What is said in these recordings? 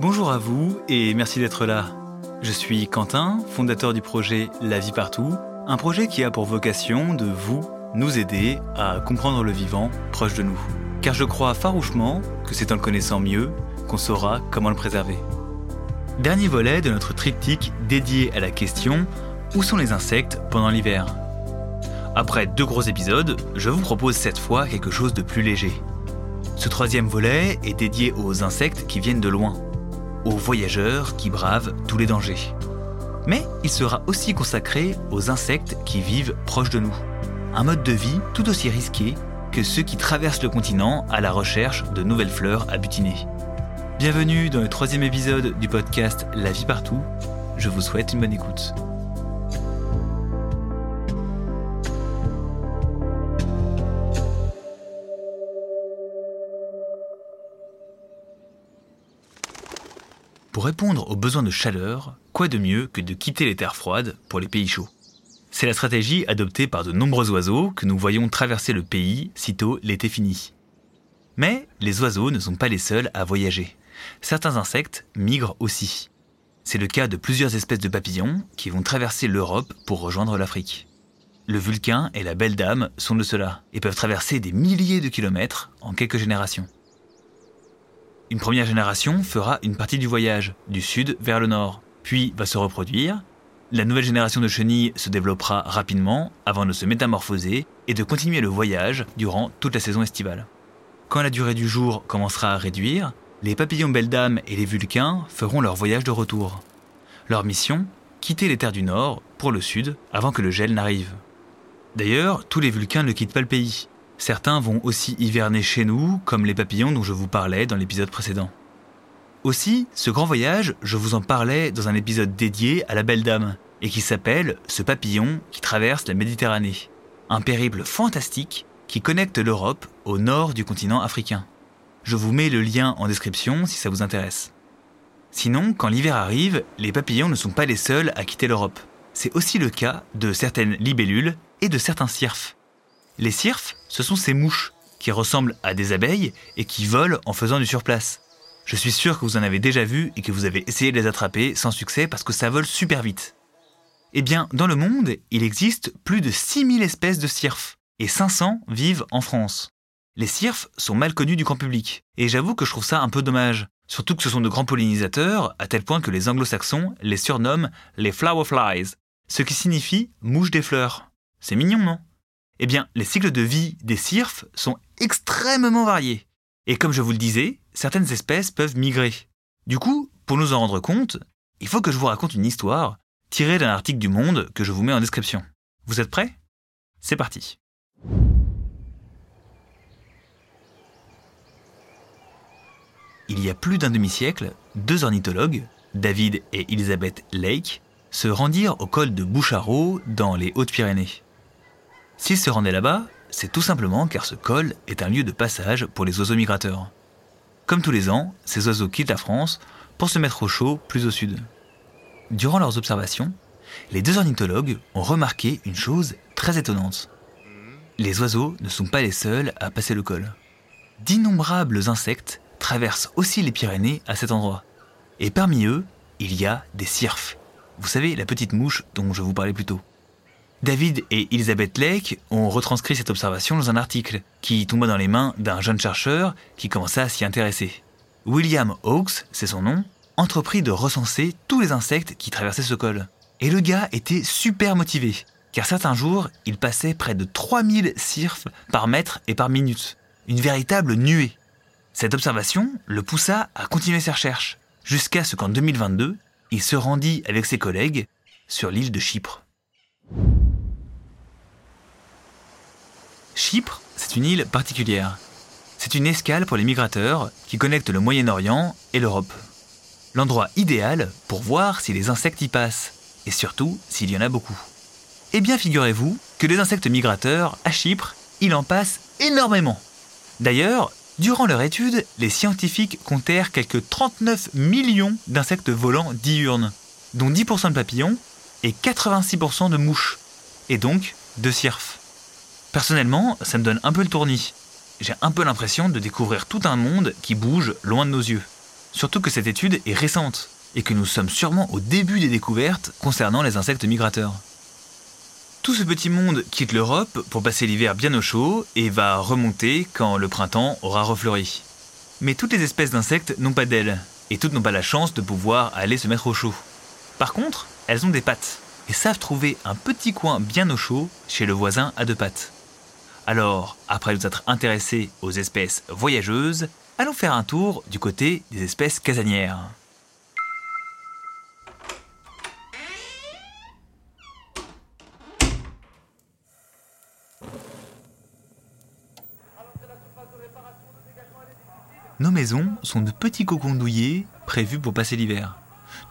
Bonjour à vous et merci d'être là. Je suis Quentin, fondateur du projet La vie partout, un projet qui a pour vocation de vous, nous aider à comprendre le vivant proche de nous. Car je crois farouchement que c'est en le connaissant mieux qu'on saura comment le préserver. Dernier volet de notre triptyque dédié à la question Où sont les insectes pendant l'hiver? Après deux gros épisodes, je vous propose cette fois quelque chose de plus léger. Ce troisième volet est dédié aux insectes qui viennent de loin, aux voyageurs qui bravent tous les dangers. Mais il sera aussi consacré aux insectes qui vivent proches de nous. Un mode de vie tout aussi risqué que ceux qui traversent le continent à la recherche de nouvelles fleurs à butiner. Bienvenue dans le troisième épisode du podcast La vie partout. Je vous souhaite une bonne écoute. Pour répondre aux besoins de chaleur, quoi de mieux que de quitter les terres froides pour les pays chauds? C'est la stratégie adoptée par de nombreux oiseaux que nous voyons traverser le pays sitôt l'été fini. Mais les oiseaux ne sont pas les seuls à voyager. Certains insectes migrent aussi. C'est le cas de plusieurs espèces de papillons qui vont traverser l'Europe pour rejoindre l'Afrique. Le vulcain et la belle dame sont de cela et peuvent traverser des milliers de kilomètres en quelques générations. Une première génération fera une partie du voyage, du sud vers le nord, puis va se reproduire. La nouvelle génération de chenilles se développera rapidement avant de se métamorphoser et de continuer le voyage durant toute la saison estivale. Quand la durée du jour commencera à réduire, les papillons belles dames et les vulcains feront leur voyage de retour. Leur mission quitter les terres du nord pour le sud avant que le gel n'arrive. D'ailleurs, tous les vulcains ne quittent pas le pays. Certains vont aussi hiverner chez nous, comme les papillons dont je vous parlais dans l'épisode précédent. Aussi, ce grand voyage, je vous en parlais dans un épisode dédié à la Belle Dame, et qui s'appelle Ce papillon qui traverse la Méditerranée. Un périple fantastique qui connecte l'Europe au nord du continent africain. Je vous mets le lien en description si ça vous intéresse. Sinon, quand l'hiver arrive, les papillons ne sont pas les seuls à quitter l'Europe. C'est aussi le cas de certaines libellules et de certains cirfes. Les cirfes, ce sont ces mouches qui ressemblent à des abeilles et qui volent en faisant du surplace. Je suis sûr que vous en avez déjà vu et que vous avez essayé de les attraper sans succès parce que ça vole super vite. Eh bien, dans le monde, il existe plus de 6000 espèces de cirfes et 500 vivent en France. Les cirfes sont mal connus du grand public et j'avoue que je trouve ça un peu dommage, surtout que ce sont de grands pollinisateurs à tel point que les anglo-saxons les surnomment les flower flies, ce qui signifie mouche des fleurs. C'est mignon, non? Eh bien, les cycles de vie des cirfes sont extrêmement variés. Et comme je vous le disais, certaines espèces peuvent migrer. Du coup, pour nous en rendre compte, il faut que je vous raconte une histoire tirée d'un article du Monde que je vous mets en description. Vous êtes prêts? C'est parti. Il y a plus d'un demi-siècle, deux ornithologues, David et Elizabeth Lake, se rendirent au col de Boucharo dans les Hautes-Pyrénées. S'ils se rendaient là-bas, c'est tout simplement car ce col est un lieu de passage pour les oiseaux migrateurs. Comme tous les ans, ces oiseaux quittent la France pour se mettre au chaud plus au sud. Durant leurs observations, les deux ornithologues ont remarqué une chose très étonnante. Les oiseaux ne sont pas les seuls à passer le col. D'innombrables insectes traversent aussi les Pyrénées à cet endroit. Et parmi eux, il y a des cirfes. Vous savez, la petite mouche dont je vous parlais plus tôt. David et Elizabeth Lake ont retranscrit cette observation dans un article qui tomba dans les mains d'un jeune chercheur qui commença à s'y intéresser. William Hawkes, c'est son nom, entreprit de recenser tous les insectes qui traversaient ce col. Et le gars était super motivé, car certains jours, il passait près de 3000 cirfes par mètre et par minute. Une véritable nuée. Cette observation le poussa à continuer ses recherches, jusqu'à ce qu'en 2022, il se rendit avec ses collègues sur l'île de Chypre. Chypre, c'est une île particulière. C'est une escale pour les migrateurs qui connecte le Moyen-Orient et l'Europe. L'endroit idéal pour voir si les insectes y passent, et surtout s'il y en a beaucoup. Eh bien, figurez-vous que les insectes migrateurs, à Chypre, il en passe énormément. D'ailleurs, durant leur étude, les scientifiques comptèrent quelques 39 millions d'insectes volants diurnes, dont 10% de papillons et 86% de mouches, et donc de cirfes. Personnellement, ça me donne un peu le tournis. J'ai un peu l'impression de découvrir tout un monde qui bouge loin de nos yeux. Surtout que cette étude est récente et que nous sommes sûrement au début des découvertes concernant les insectes migrateurs. Tout ce petit monde quitte l'Europe pour passer l'hiver bien au chaud et va remonter quand le printemps aura refleuri. Mais toutes les espèces d'insectes n'ont pas d'ailes, et toutes n'ont pas la chance de pouvoir aller se mettre au chaud. Par contre, elles ont des pattes, et savent trouver un petit coin bien au chaud chez le voisin à deux pattes. Alors, après nous être intéressés aux espèces voyageuses, allons faire un tour du côté des espèces casanières. Nos maisons sont de petits cocons douillés prévus pour passer l'hiver.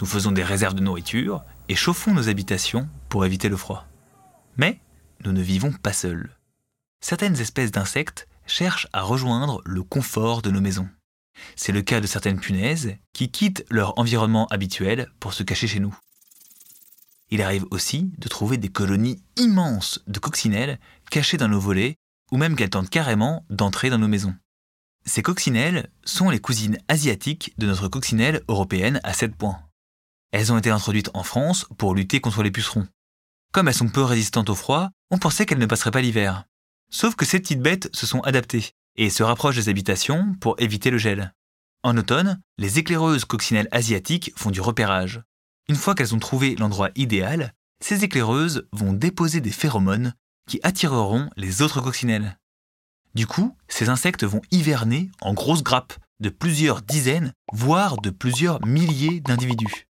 Nous faisons des réserves de nourriture et chauffons nos habitations pour éviter le froid. Mais nous ne vivons pas seuls. Certaines espèces d'insectes cherchent à rejoindre le confort de nos maisons. C'est le cas de certaines punaises qui quittent leur environnement habituel pour se cacher chez nous. Il arrive aussi de trouver des colonies immenses de coccinelles cachées dans nos volets ou même qu'elles tentent carrément d'entrer dans nos maisons. Ces coccinelles sont les cousines asiatiques de notre coccinelle européenne à 7 points. Elles ont été introduites en France pour lutter contre les pucerons. Comme elles sont peu résistantes au froid, on pensait qu'elles ne passeraient pas l'hiver. Sauf que ces petites bêtes se sont adaptées et se rapprochent des habitations pour éviter le gel. En automne, les éclaireuses coccinelles asiatiques font du repérage. Une fois qu'elles ont trouvé l'endroit idéal, ces éclaireuses vont déposer des phéromones qui attireront les autres coccinelles. Du coup, ces insectes vont hiverner en grosses grappes de plusieurs dizaines, voire de plusieurs milliers d'individus.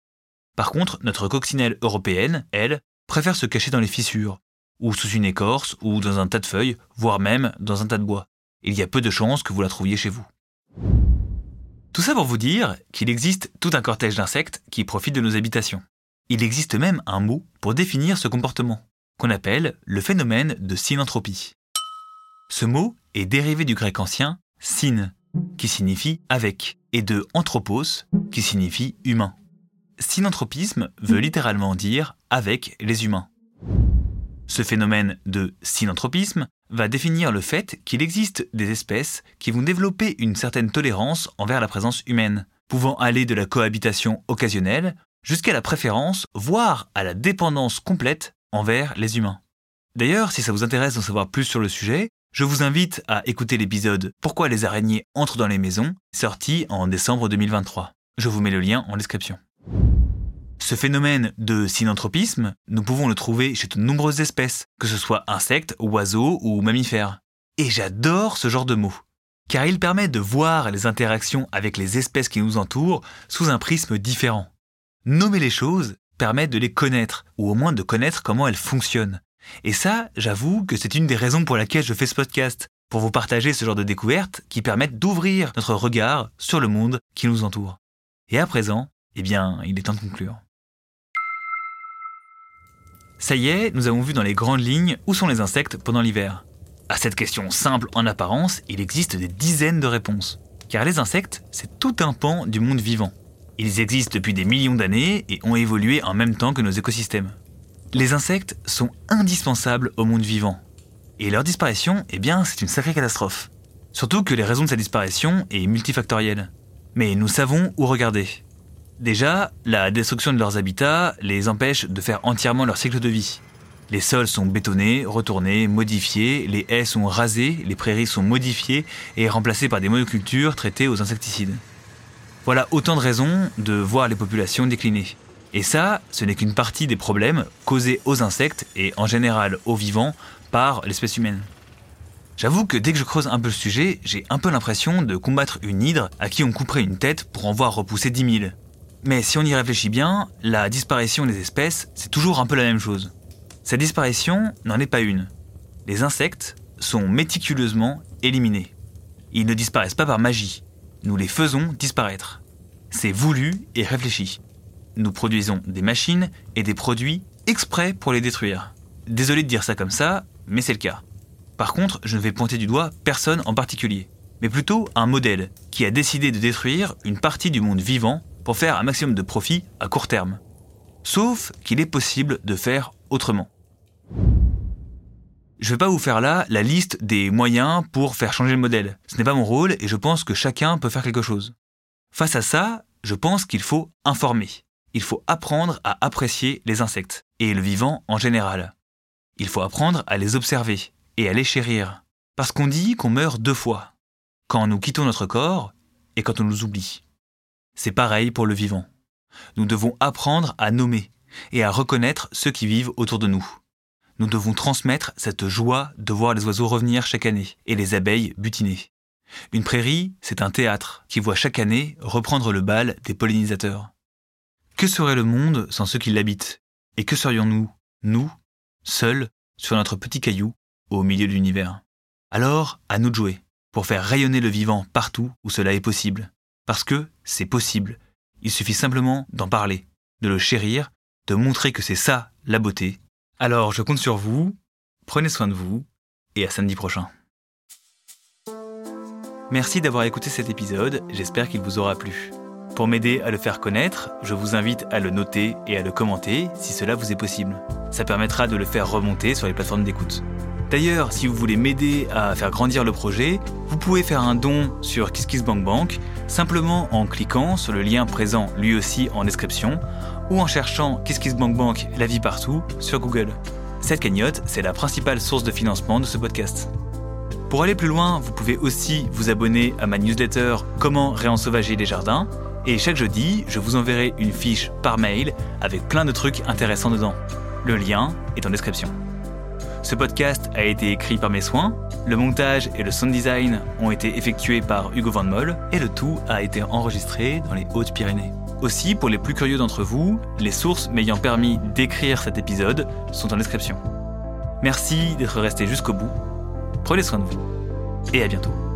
Par contre, notre coccinelle européenne, elle, préfère se cacher dans les fissures, ou sous une écorce, ou dans un tas de feuilles, voire même dans un tas de bois. Il y a peu de chances que vous la trouviez chez vous. Tout ça pour vous dire qu'il existe tout un cortège d'insectes qui profitent de nos habitations. Il existe même un mot pour définir ce comportement, qu'on appelle le phénomène de synanthropie. Ce mot est dérivé du grec ancien syn, qui signifie avec, et de anthropos, qui signifie humain. Synanthropisme veut littéralement dire avec les humains. Ce phénomène de synanthropisme va définir le fait qu'il existe des espèces qui vont développer une certaine tolérance envers la présence humaine, pouvant aller de la cohabitation occasionnelle jusqu'à la préférence, voire à la dépendance complète envers les humains. D'ailleurs, si ça vous intéresse d'en savoir plus sur le sujet, je vous invite à écouter l'épisode Pourquoi les araignées entrent dans les maisons, sorti en décembre 2023. Je vous mets le lien en description. Ce phénomène de synanthropisme, nous pouvons le trouver chez de nombreuses espèces, que ce soit insectes, oiseaux ou mammifères. Et j'adore ce genre de mot, car il permet de voir les interactions avec les espèces qui nous entourent sous un prisme différent. Nommer les choses permet de les connaître, ou au moins de connaître comment elles fonctionnent. Et ça, j'avoue que c'est une des raisons pour laquelle je fais ce podcast, pour vous partager ce genre de découvertes qui permettent d'ouvrir notre regard sur le monde qui nous entoure. Et à présent, eh bien, il est temps de conclure. Ça y est, nous avons vu dans les grandes lignes où sont les insectes pendant l'hiver. À cette question simple en apparence, il existe des dizaines de réponses. Car les insectes, c'est tout un pan du monde vivant. Ils existent depuis des millions d'années et ont évolué en même temps que nos écosystèmes. Les insectes sont indispensables au monde vivant. Et leur disparition, eh bien, c'est une sacrée catastrophe. Surtout que les raisons de sa disparition est multifactorielle. Mais nous savons où regarder. Déjà, la destruction de leurs habitats les empêche de faire entièrement leur cycle de vie. Les sols sont bétonnés, retournés, modifiés, les haies sont rasées, les prairies sont modifiées et remplacées par des monocultures traitées aux insecticides. Voilà autant de raisons de voir les populations décliner. Et ça, ce n'est qu'une partie des problèmes causés aux insectes et en général aux vivants par l'espèce humaine. J'avoue que dès que je creuse un peu le sujet, j'ai un peu l'impression de combattre une hydre à qui on couperait une tête pour en voir repousser 10 000. Mais si on y réfléchit bien, la disparition des espèces, c'est toujours un peu la même chose. Cette disparition n'en est pas une. Les insectes sont méticuleusement éliminés. Ils ne disparaissent pas par magie. Nous les faisons disparaître. C'est voulu et réfléchi nous produisons des machines et des produits exprès pour les détruire. Désolé de dire ça comme ça, mais c'est le cas. Par contre, je ne vais pointer du doigt personne en particulier, mais plutôt un modèle qui a décidé de détruire une partie du monde vivant pour faire un maximum de profit à court terme. Sauf qu'il est possible de faire autrement. Je ne vais pas vous faire là la liste des moyens pour faire changer le modèle. Ce n'est pas mon rôle et je pense que chacun peut faire quelque chose. Face à ça, je pense qu'il faut informer. Il faut apprendre à apprécier les insectes et le vivant en général. Il faut apprendre à les observer et à les chérir. Parce qu'on dit qu'on meurt deux fois. Quand nous quittons notre corps et quand on nous oublie. C'est pareil pour le vivant. Nous devons apprendre à nommer et à reconnaître ceux qui vivent autour de nous. Nous devons transmettre cette joie de voir les oiseaux revenir chaque année et les abeilles butiner. Une prairie, c'est un théâtre qui voit chaque année reprendre le bal des pollinisateurs. Que serait le monde sans ceux qui l'habitent? Et que serions-nous, nous, seuls, sur notre petit caillou, au milieu de l'univers? Alors, à nous de jouer, pour faire rayonner le vivant partout où cela est possible. Parce que c'est possible. Il suffit simplement d'en parler, de le chérir, de montrer que c'est ça, la beauté. Alors, je compte sur vous, prenez soin de vous, et à samedi prochain. Merci d'avoir écouté cet épisode, j'espère qu'il vous aura plu. Pour m'aider à le faire connaître, je vous invite à le noter et à le commenter si cela vous est possible. Ça permettra de le faire remonter sur les plateformes d'écoute. D'ailleurs, si vous voulez m'aider à faire grandir le projet, vous pouvez faire un don sur KissKissBankBank simplement en cliquant sur le lien présent lui aussi en description ou en cherchant KissKissBankBank la vie partout sur Google. Cette cagnotte, c'est la principale source de financement de ce podcast. Pour aller plus loin, vous pouvez aussi vous abonner à ma newsletter Comment réensauvager les jardins. Et chaque jeudi, je vous enverrai une fiche par mail avec plein de trucs intéressants dedans. Le lien est en description. Ce podcast a été écrit par mes soins, le montage et le sound design ont été effectués par Hugo Van Moll et le tout a été enregistré dans les Hautes-Pyrénées. Aussi, pour les plus curieux d'entre vous, les sources m'ayant permis d'écrire cet épisode sont en description. Merci d'être resté jusqu'au bout Prenez soin de vous et à bientôt.